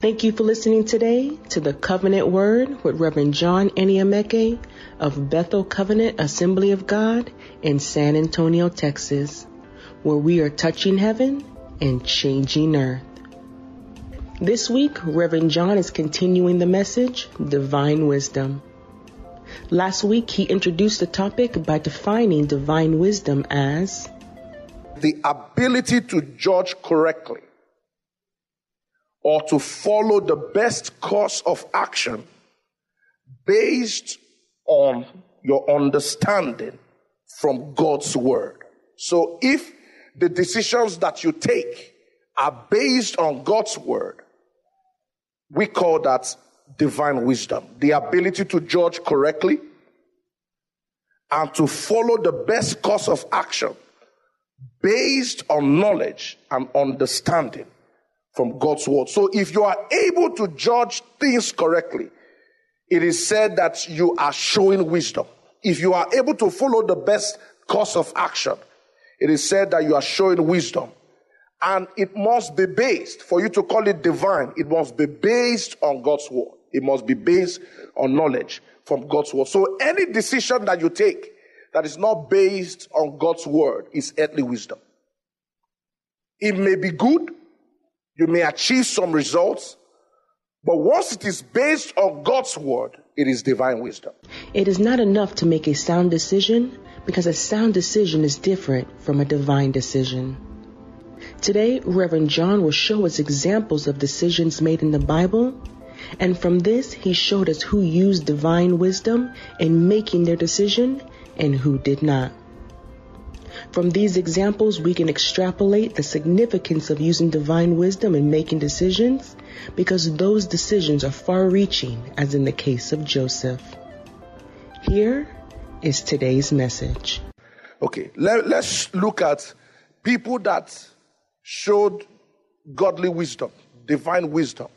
Thank you for listening today to the Covenant Word with Reverend John Eniameke of Bethel Covenant Assembly of God in San Antonio, Texas, where we are touching heaven and changing earth. This week, Reverend John is continuing the message, Divine Wisdom. Last week, he introduced the topic by defining divine wisdom as the ability to judge correctly or to follow the best course of action based on your understanding from God's word. So if the decisions that you take are based on God's word, we call that divine wisdom. The ability to judge correctly and to follow the best course of action based on knowledge and understanding from God's word. So if you are able to judge things correctly, it is said that you are showing wisdom. If you are able to follow the best course of action, it is said that you are showing wisdom. And it must be based, for you to call it divine, it must be based on God's word. It must be based on knowledge from God's word. So any decision that you take that is not based on God's word is earthly wisdom. It may be good, you may achieve some results, but once it is based on God's word, it is divine wisdom. It is not enough to make a sound decision because a sound decision is different from a divine decision. Today, Reverend John will show us examples of decisions made in the Bible, and from this, he showed us who used divine wisdom in making their decision and who did not. From these examples, we can extrapolate the significance of using divine wisdom in making decisions because those decisions are far reaching, as in the case of Joseph. Here is today's message. Okay, let, us look at people that showed godly wisdom, divine wisdom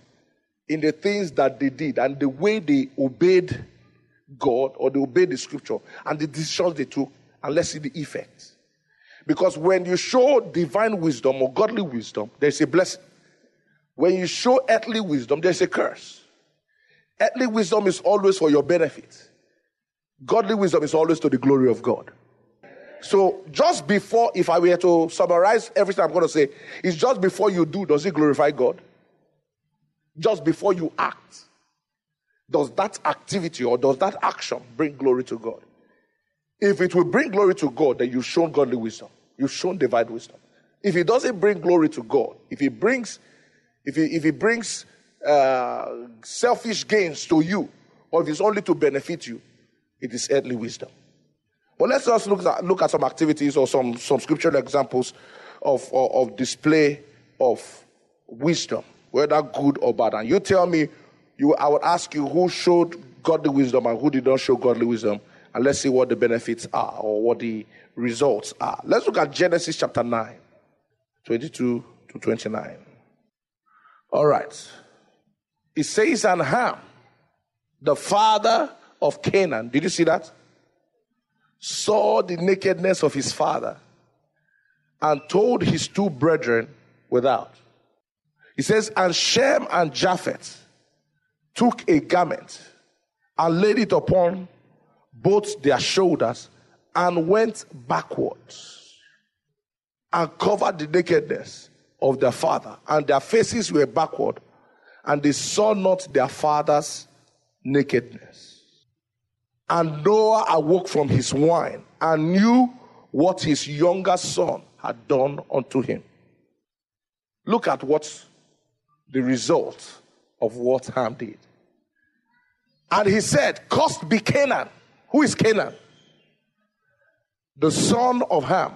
in the things that they did and the way they obeyed God or they obeyed the scripture and the decisions they took, and let's see the effects. Because when you show divine wisdom or godly wisdom, there's a blessing. When you show earthly wisdom, there's a curse. Earthly wisdom is always for your benefit. Godly wisdom is always to the glory of God. So, just before, if I were to summarize everything I'm going to say, it's just before you do, does it glorify God? Just before you act, does that activity or does that action bring glory to God? If it will bring glory to God, then you've shown godly wisdom. You've shown divine wisdom. If it doesn't bring glory to God, if it brings, if it, if it brings uh, selfish gains to you, or if it's only to benefit you, it is earthly wisdom. But let's just look at, look at some activities or some, some scriptural examples of, of, of display of wisdom, whether good or bad. And you tell me, you, I would ask you who showed godly wisdom and who did not show godly wisdom and let's see what the benefits are or what the results are. Let's look at Genesis chapter 9, 22 to 29. All right. It says, And Ham, the father of Canaan, did you see that? Saw the nakedness of his father and told his two brethren without. He says, And Shem and Japheth took a garment and laid it upon both their shoulders and went backwards and covered the nakedness of their father, and their faces were backward, and they saw not their father's nakedness. And Noah awoke from his wine and knew what his younger son had done unto him. Look at what the result of what Ham did. And he said, Cursed be Canaan who is Canaan? The son of Ham.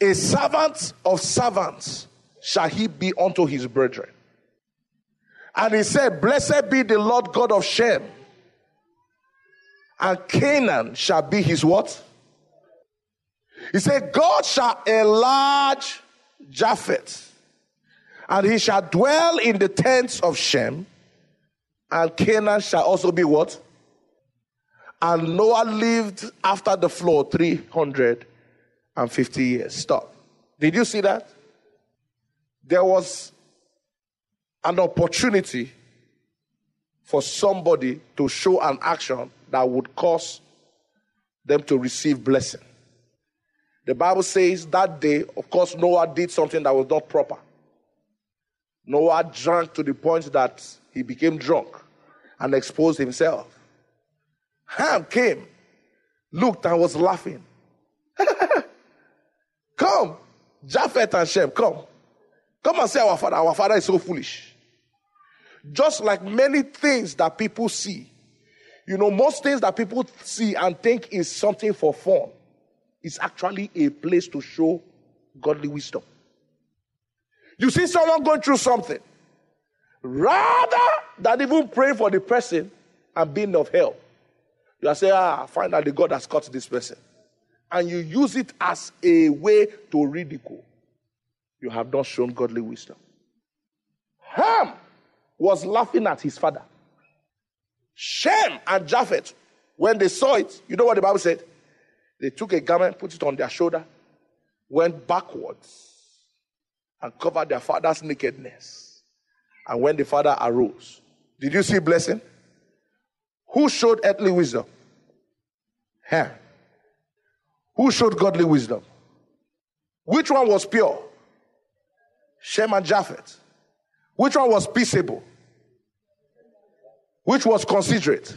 A servant of servants shall he be unto his brethren. And he said, Blessed be the Lord God of Shem. And Canaan shall be his what? He said, God shall enlarge Japheth, and he shall dwell in the tents of Shem, and Canaan shall also be what? And Noah lived after the flood 350 years. Stop. Did you see that? There was an opportunity for somebody to show an action that would cause them to receive blessing. The Bible says that day, of course, Noah did something that was not proper. Noah drank to the point that he became drunk and exposed himself. Ham came, looked, and was laughing. come, Japheth and Shem, come. Come and say, Our father, our father is so foolish. Just like many things that people see. You know, most things that people see and think is something for fun is actually a place to show godly wisdom. You see someone going through something, rather than even praying for the person and being of help, you are saying, Ah, the God has caught this person. And you use it as a way to ridicule. You have not shown godly wisdom. Ham was laughing at his father. Shem and Japheth, when they saw it, you know what the Bible said? They took a garment, put it on their shoulder, went backwards, and covered their father's nakedness. And when the father arose, did you see blessing? Who showed earthly wisdom? Ham. Who showed godly wisdom? Which one was pure? Shem and Japheth. Which one was peaceable? Which was considerate?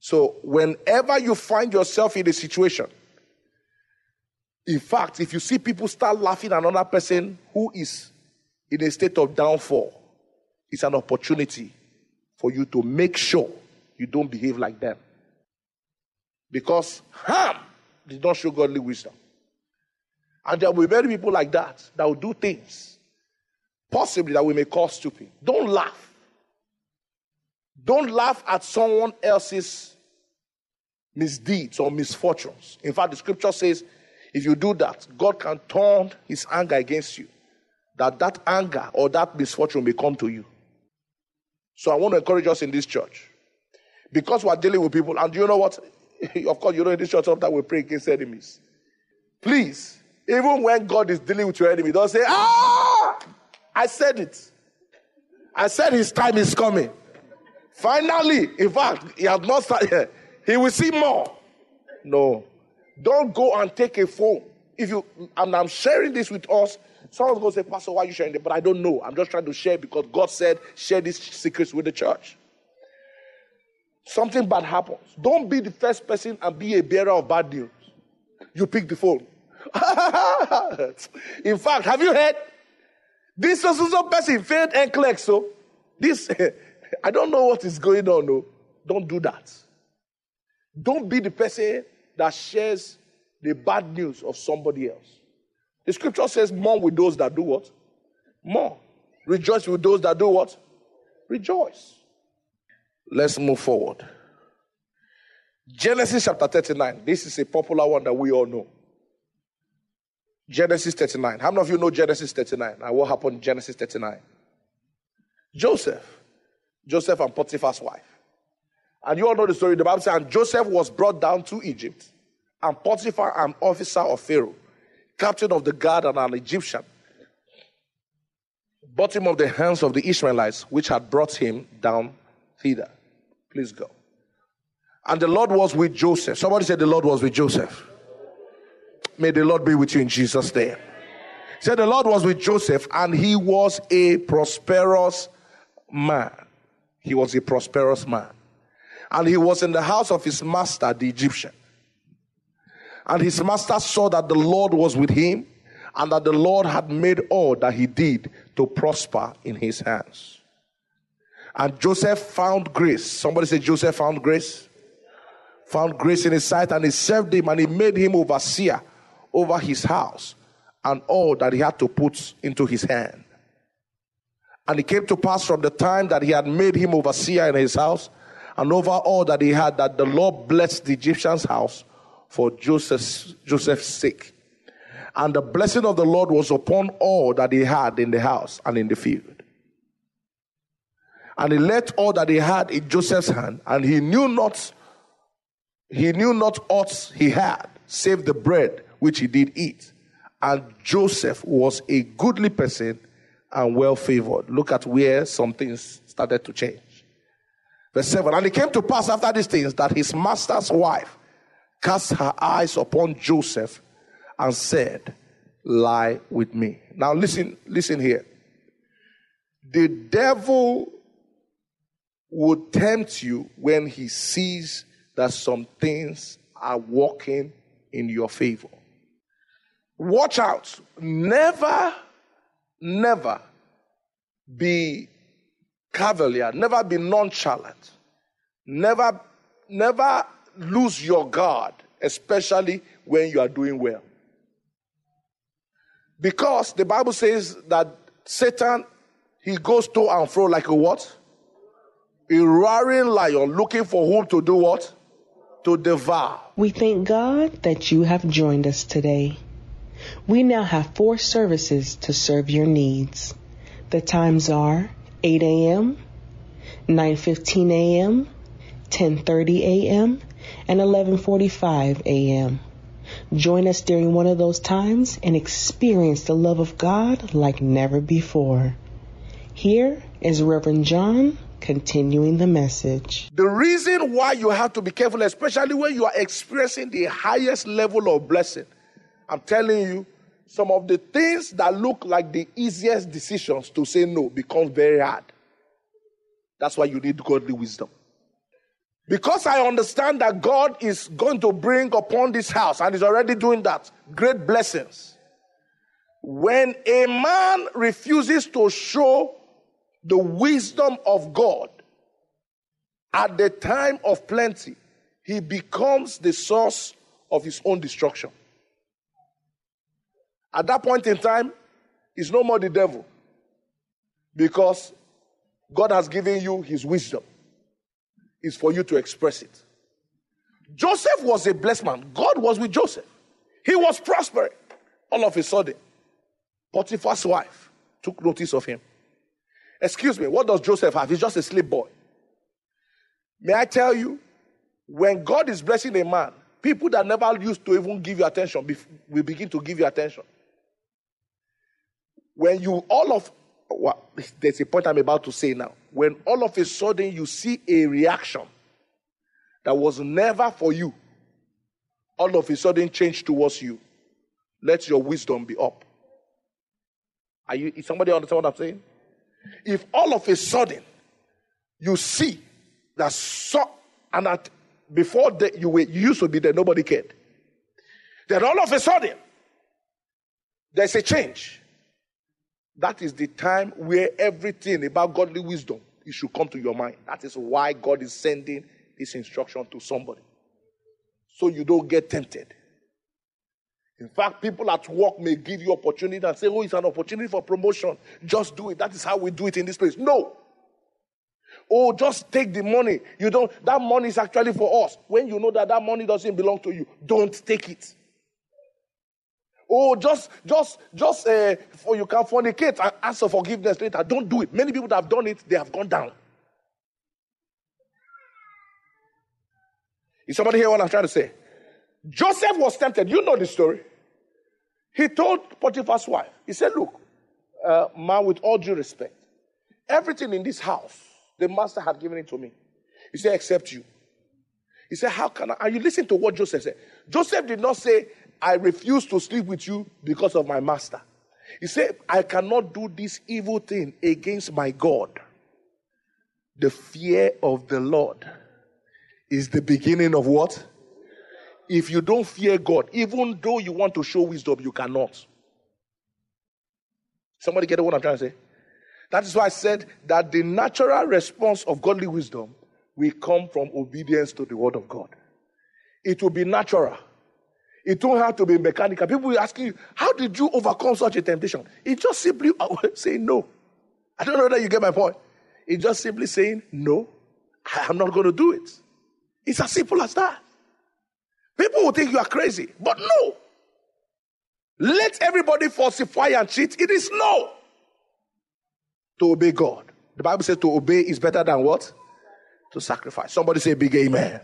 So, whenever you find yourself in a situation, in fact, if you see people start laughing at another person who is in a state of downfall, it's an opportunity for you to make sure you don't behave like them. Because Ham did not show godly wisdom. And there will be many people like that that will do things, possibly that we may call stupid. Don't laugh. Don't laugh at someone else's misdeeds or misfortunes. In fact, the scripture says if you do that, God can turn his anger against you. That that anger or that misfortune may come to you. So I want to encourage us in this church. Because we're dealing with people, and you know what? of course, you know in this church sometimes we pray against enemies. Please, even when God is dealing with your enemy, don't say, Ah, I said it. I said his time is coming. Finally, in fact, he has not started. He will see more. No. Don't go and take a phone. If you and I'm sharing this with us, someone's gonna say, Pastor, why are you sharing it? But I don't know. I'm just trying to share because God said, share these secrets with the church. Something bad happens. Don't be the first person and be a bearer of bad news. You pick the phone. In fact, have you heard? This also person failed and NCLEX, so this I don't know what is going on. No, don't do that. Don't be the person that shares the bad news of somebody else. The scripture says, More with those that do what? More. Rejoice with those that do what? Rejoice. Let's move forward. Genesis chapter 39. This is a popular one that we all know. Genesis 39. How many of you know Genesis 39 and what happened in Genesis 39? Joseph. Joseph and Potiphar's wife. And you all know the story. The Bible says, and Joseph was brought down to Egypt, and Potiphar, an officer of Pharaoh, captain of the guard and an Egyptian, bought him of the hands of the Ishmaelites, which had brought him down thither. Please go. And the Lord was with Joseph. Somebody said the Lord was with Joseph. May the Lord be with you in Jesus' name. Said the Lord was with Joseph, and he was a prosperous man. He was a prosperous man. And he was in the house of his master, the Egyptian. And his master saw that the Lord was with him, and that the Lord had made all that he did to prosper in his hands. And Joseph found grace. Somebody say, Joseph found grace. Found grace in his sight, and he served him, and he made him overseer over his house and all that he had to put into his hand. And it came to pass from the time that he had made him overseer in his house and over all that he had, that the Lord blessed the Egyptian's house for Joseph's, Joseph's sake. And the blessing of the Lord was upon all that he had in the house and in the field. And he left all that he had in Joseph's hand, and he knew not, he knew not aught he had, save the bread which he did eat. And Joseph was a goodly person and well favored. Look at where some things started to change. Verse 7 And it came to pass after these things that his master's wife cast her eyes upon Joseph and said, Lie with me. Now listen, listen here. The devil would tempt you when he sees that some things are working in your favor. Watch out. Never, never be cavalier, never be nonchalant, never, never lose your guard, especially when you are doing well. Because the Bible says that Satan, he goes to and fro like a what? A roaring lion looking for whom to do what? To devour. We thank God that you have joined us today. We now have four services to serve your needs. The times are 8 a.m., 9:15 a.m., 10:30 a.m., and 11:45 a.m. Join us during one of those times and experience the love of God like never before. Here is Reverend John continuing the message. The reason why you have to be careful, especially when you are experiencing the highest level of blessing, I'm telling you, some of the things that look like the easiest decisions to say no becomes very hard. That's why you need godly wisdom. Because I understand that God is going to bring upon this house, and is already doing that, great blessings. When a man refuses to show the wisdom of God at the time of plenty, he becomes the source of his own destruction. At that point in time, he's no more the devil because God has given you his wisdom It's for you to express it. Joseph was a blessed man. God was with Joseph. He was prospering. All of a sudden, Potiphar's wife took notice of him. Excuse me, what does Joseph have? He's just a slave boy. May I tell you, when God is blessing a man, people that never used to even give you attention will begin to give you attention. When you all of well, there's a point I'm about to say now. When all of a sudden you see a reaction that was never for you, all of a sudden change towards you, let your wisdom be up. Are you, is somebody understand what I'm saying? If all of a sudden you see that so, and that before the, you, were, you used to be there, nobody cared. Then all of a sudden, there's a change. That is the time where everything about godly wisdom it should come to your mind. That is why God is sending this instruction to somebody. So you don't get tempted. In fact, people at work may give you opportunity and say, Oh, it's an opportunity for promotion. Just do it. That is how we do it in this place. No. Oh, just take the money. You don't, that money is actually for us. When you know that that money doesn't belong to you, don't take it. Oh, just, just, just, uh, for you can fornicate and ask for forgiveness later. Don't do it. Many people that have done it, they have gone down. Is somebody hear what I'm trying to say? Joseph was tempted. You know the story. He told Potiphar's wife, he said, Look, uh, man, with all due respect, everything in this house, the master had given it to me. He said, Except you. He said, How can I? And you listen to what Joseph said. Joseph did not say, I refuse to sleep with you because of my master. He said, I cannot do this evil thing against my God. The fear of the Lord is the beginning of what? If you don't fear God, even though you want to show wisdom, you cannot. Somebody get what I'm trying to say? That is why I said that the natural response of godly wisdom will come from obedience to the word of God. It will be natural. It don't have to be mechanical. People will ask you, how did you overcome such a temptation? It just simply say no. I don't know whether you get my point. It's just simply saying, no, I'm not going to do it. It's as simple as that. People will think you are crazy, but no. Let everybody falsify and cheat. It is no to obey God. The Bible says to obey is better than what? To sacrifice. Somebody say big amen.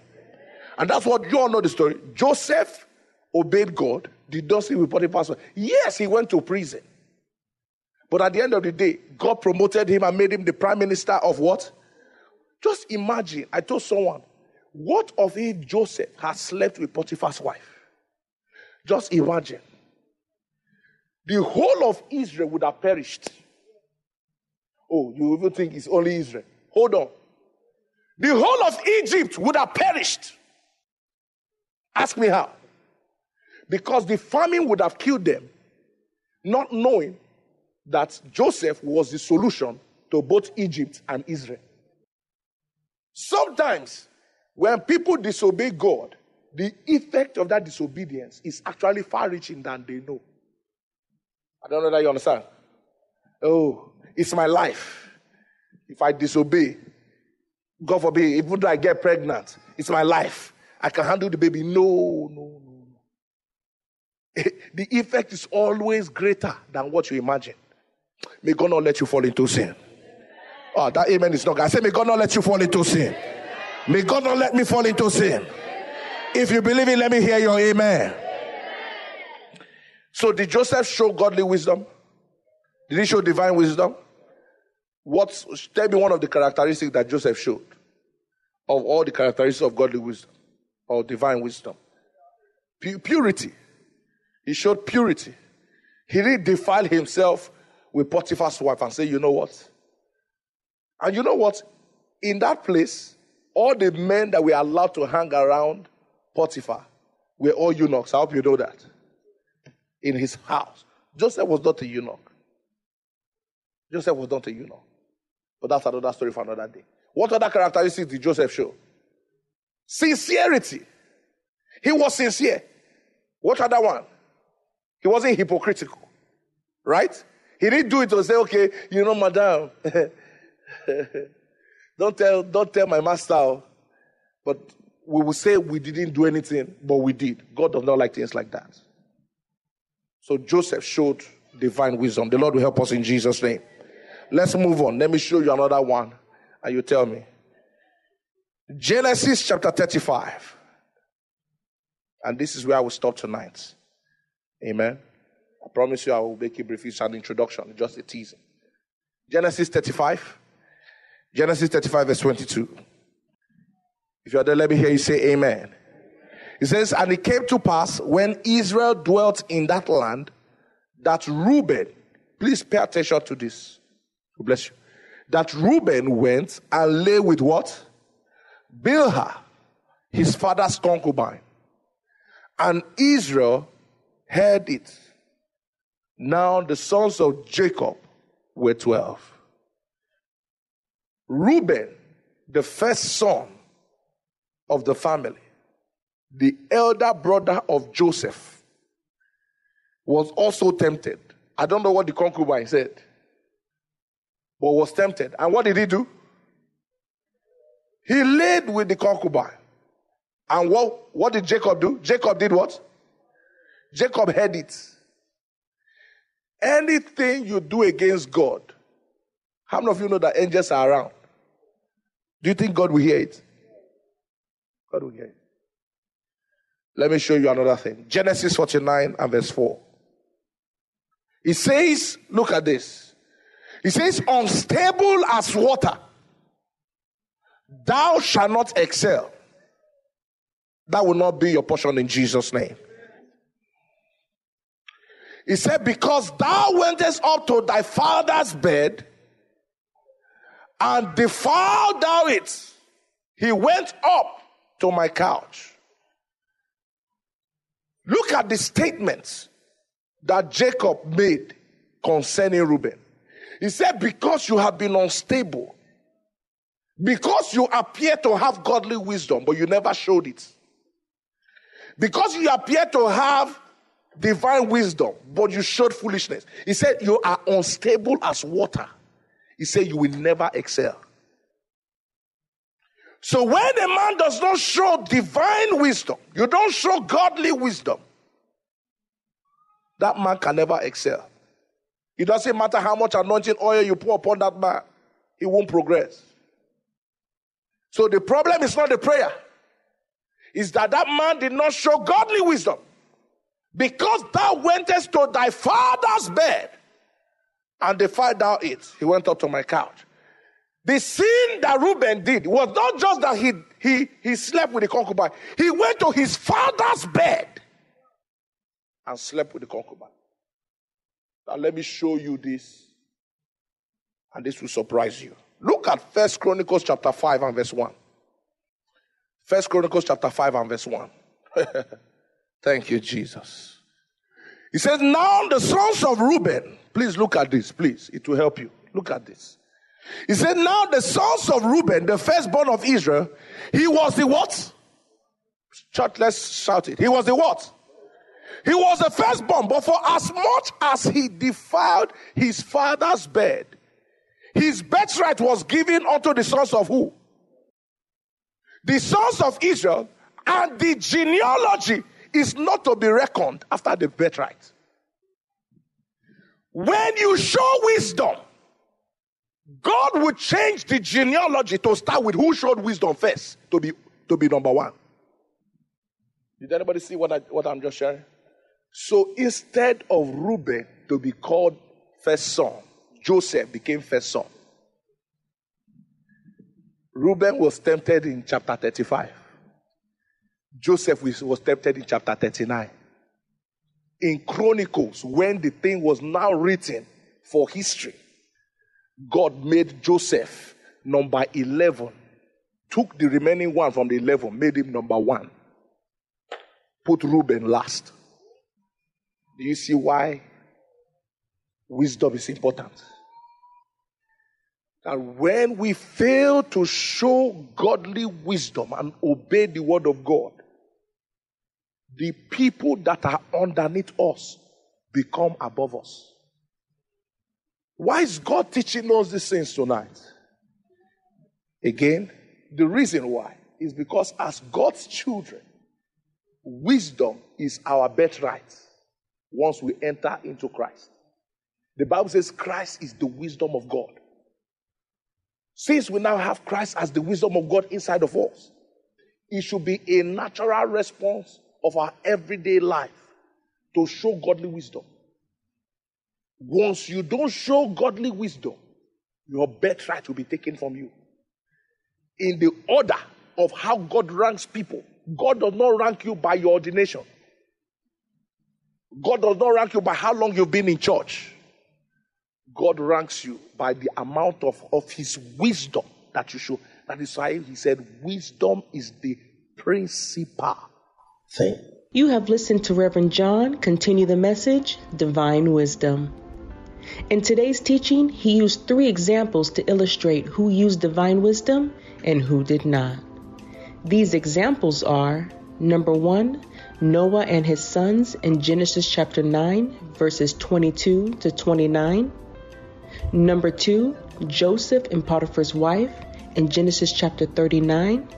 And that's what you all know the story. Joseph obeyed God, did not see with Potiphar's wife. Yes, he went to prison. But at the end of the day, God promoted him and made him the prime minister of what? Just imagine. I told someone, what of if Joseph had slept with Potiphar's wife? Just imagine. The whole of Israel would have perished. Oh, you even think it's only Israel? Hold on. The whole of Egypt would have perished. Ask me how. Because the famine would have killed them, not knowing that Joseph was the solution to both Egypt and Israel. Sometimes, when people disobey God, the effect of that disobedience is actually far reaching than they know. I don't know that you understand. Oh, it's my life. If I disobey, God forbid, even though I get pregnant, it's my life. I can handle the baby. No, no, no. the effect is always greater than what you imagine. May God not let you fall into sin. Oh, that amen is not. I say, may God not let you fall into sin. May God not let me fall into sin. If you believe it, let me hear your amen. So, did Joseph show godly wisdom? Did he show divine wisdom? What? Tell me one of the characteristics that Joseph showed of all the characteristics of godly wisdom or divine wisdom. Purity. He showed purity. He didn't defile himself with Potiphar's wife and say, you know what? And you know what? In that place, all the men that were allowed to hang around Potiphar were all eunuchs. I hope you know that. In his house. Joseph was not a eunuch. Joseph was not a eunuch. But that's another story for another day. What other characteristics did Joseph show? Sincerity. He was sincere. What other one? He wasn't hypocritical. Right? He didn't do it to say, okay, you know, madam, don't tell, don't tell my master. Oh. But we will say we didn't do anything, but we did. God does not like things like that. So Joseph showed divine wisdom. The Lord will help us in Jesus' name. Let's move on. Let me show you another one, and you tell me. Genesis chapter 35. And this is where I will stop tonight. Amen. I promise you I will make it brief. It's an introduction, just a teaser. Genesis 35. Genesis 35, verse 22. If you're there, let me hear you say amen. It says, And it came to pass when Israel dwelt in that land that Reuben, please pay attention to this. Bless you. That Reuben went and lay with what? Bilhah, his father's concubine. And Israel heard it. Now the sons of Jacob were 12. Reuben, the first son of the family, the elder brother of Joseph, was also tempted. I don't know what the concubine said, but was tempted. And what did he do? He laid with the concubine. And what, what did Jacob do? Jacob did what? Jacob heard it. Anything you do against God, how many of you know that angels are around? Do you think God will hear it? God will hear it. Let me show you another thing. Genesis 49 and verse 4. It says, look at this. It says, unstable as water Thou shalt not excel. That will not be your portion in Jesus' name. He said, Because thou wentest up to thy father's bed and defiled thou it, he went up to my couch. Look at the statements that Jacob made concerning Reuben. He said, Because you have been unstable because you appear to have godly wisdom, but you never showed it. Because you appear to have divine wisdom, but you showed foolishness. He said, You are unstable as water. He said, You will never excel. So when a man does not show divine wisdom, you don't show godly wisdom, that man can never excel. It doesn't matter how much anointing oil you pour upon that man, he won't progress. So the problem is not the prayer, is that that man did not show godly wisdom. Because thou wentest to thy father's bed and defied thou it. He went up to my couch. The sin that Reuben did was not just that he, he, he slept with the concubine, he went to his father's bed and slept with the concubine. Now, let me show you this, and this will surprise you. Look at First Chronicles chapter 5 and verse 1. First Chronicles chapter 5 and verse 1. Thank you, Jesus. He says, Now the sons of Reuben, please look at this, please. It will help you. Look at this. He said, Now the sons of Reuben, the firstborn of Israel, he was the what? Church, let's shout it. He was the what? He was the firstborn, but for as much as he defiled his father's bed, his birthright was given unto the sons of who? The sons of Israel, and the genealogy is not to be reckoned after the birthright. When you show wisdom, God will change the genealogy to start with who showed wisdom first to be to be number one. Did anybody see what I what I'm just sharing? So instead of Reuben to be called first son, Joseph became first son. Reuben was tempted in chapter 35. Joseph was tempted in chapter 39. In Chronicles, when the thing was now written for history, God made Joseph number 11, took the remaining one from the 11, made him number one, put Reuben last. Do you see why wisdom is important? And when we fail to show godly wisdom and obey the word of God, the people that are underneath us become above us. Why is God teaching us these things tonight? Again, the reason why is because as God's children, wisdom is our birthright once we enter into Christ. The Bible says Christ is the wisdom of God. Since we now have Christ as the wisdom of God inside of us, it should be a natural response of our everyday life to show godly wisdom. Once you don't show godly wisdom, your birthright will be taken from you. In the order of how God ranks people, God does not rank you by your ordination. God does not rank you by how long you've been in church. God ranks you by the amount of, of his wisdom that you show. That is why he said, wisdom is the principal thing. You have listened to Reverend John continue the message, Divine Wisdom. In today's teaching, he used three examples to illustrate who used divine wisdom and who did not. These examples are number one, Noah and his sons in Genesis chapter 9, verses 22 to 29. Number two, Joseph and Potiphar's wife in Genesis chapter 39.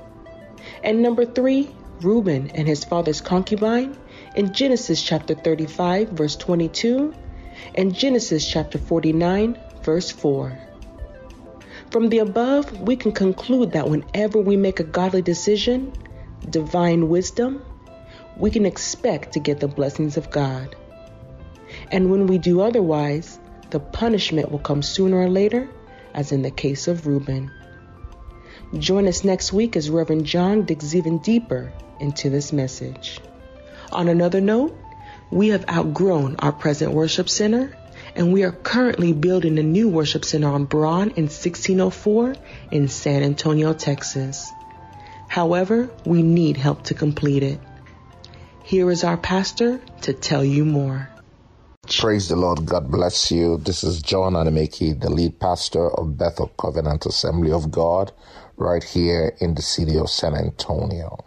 And number three, Reuben and his father's concubine in Genesis chapter 35, verse 22, and Genesis chapter 49, verse 4. From the above, we can conclude that whenever we make a godly decision, divine wisdom, we can expect to get the blessings of God. And when we do otherwise, the punishment will come sooner or later, as in the case of Reuben. Join us next week as Reverend John digs even deeper into this message. On another note, we have outgrown our present worship center and we are currently building a new worship center on Braun in 1604 in San Antonio, Texas. However, we need help to complete it. Here is our pastor to tell you more. Praise the Lord. God bless you. This is John Anameki, the lead pastor of Bethel Covenant Assembly of God, right here in the city of San Antonio.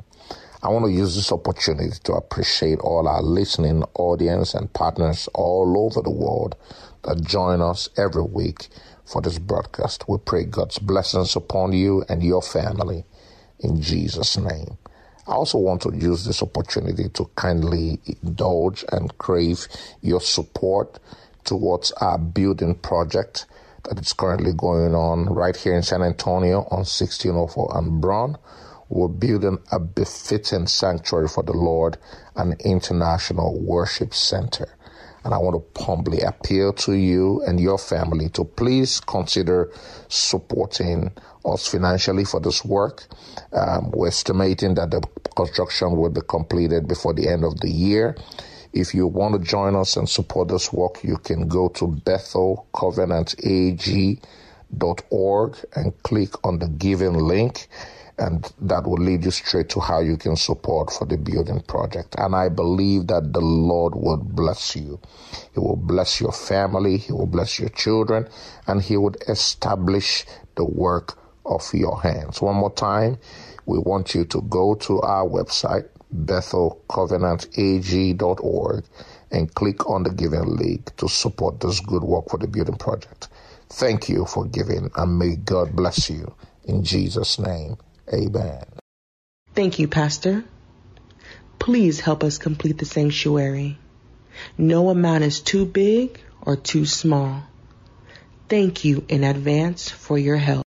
I want to use this opportunity to appreciate all our listening audience and partners all over the world that join us every week for this broadcast. We pray God's blessings upon you and your family in Jesus' name. I also want to use this opportunity to kindly indulge and crave your support towards our building project that is currently going on right here in San Antonio on 1604 and Braun. We're building a befitting sanctuary for the Lord, an international worship center. And I want to humbly appeal to you and your family to please consider supporting us financially for this work. Um, we're estimating that the construction will be completed before the end of the year. If you want to join us and support this work, you can go to bethelcovenantag.org and click on the giving link and that will lead you straight to how you can support for the building project. And I believe that the Lord will bless you. He will bless your family, He will bless your children, and He would establish the work of your hands. One more time, we want you to go to our website, bethelcovenantag.org, and click on the giving link to support this good work for the building project. Thank you for giving, and may God bless you. In Jesus' name. Amen. Thank you, Pastor. Please help us complete the sanctuary. No amount is too big or too small. Thank you in advance for your help.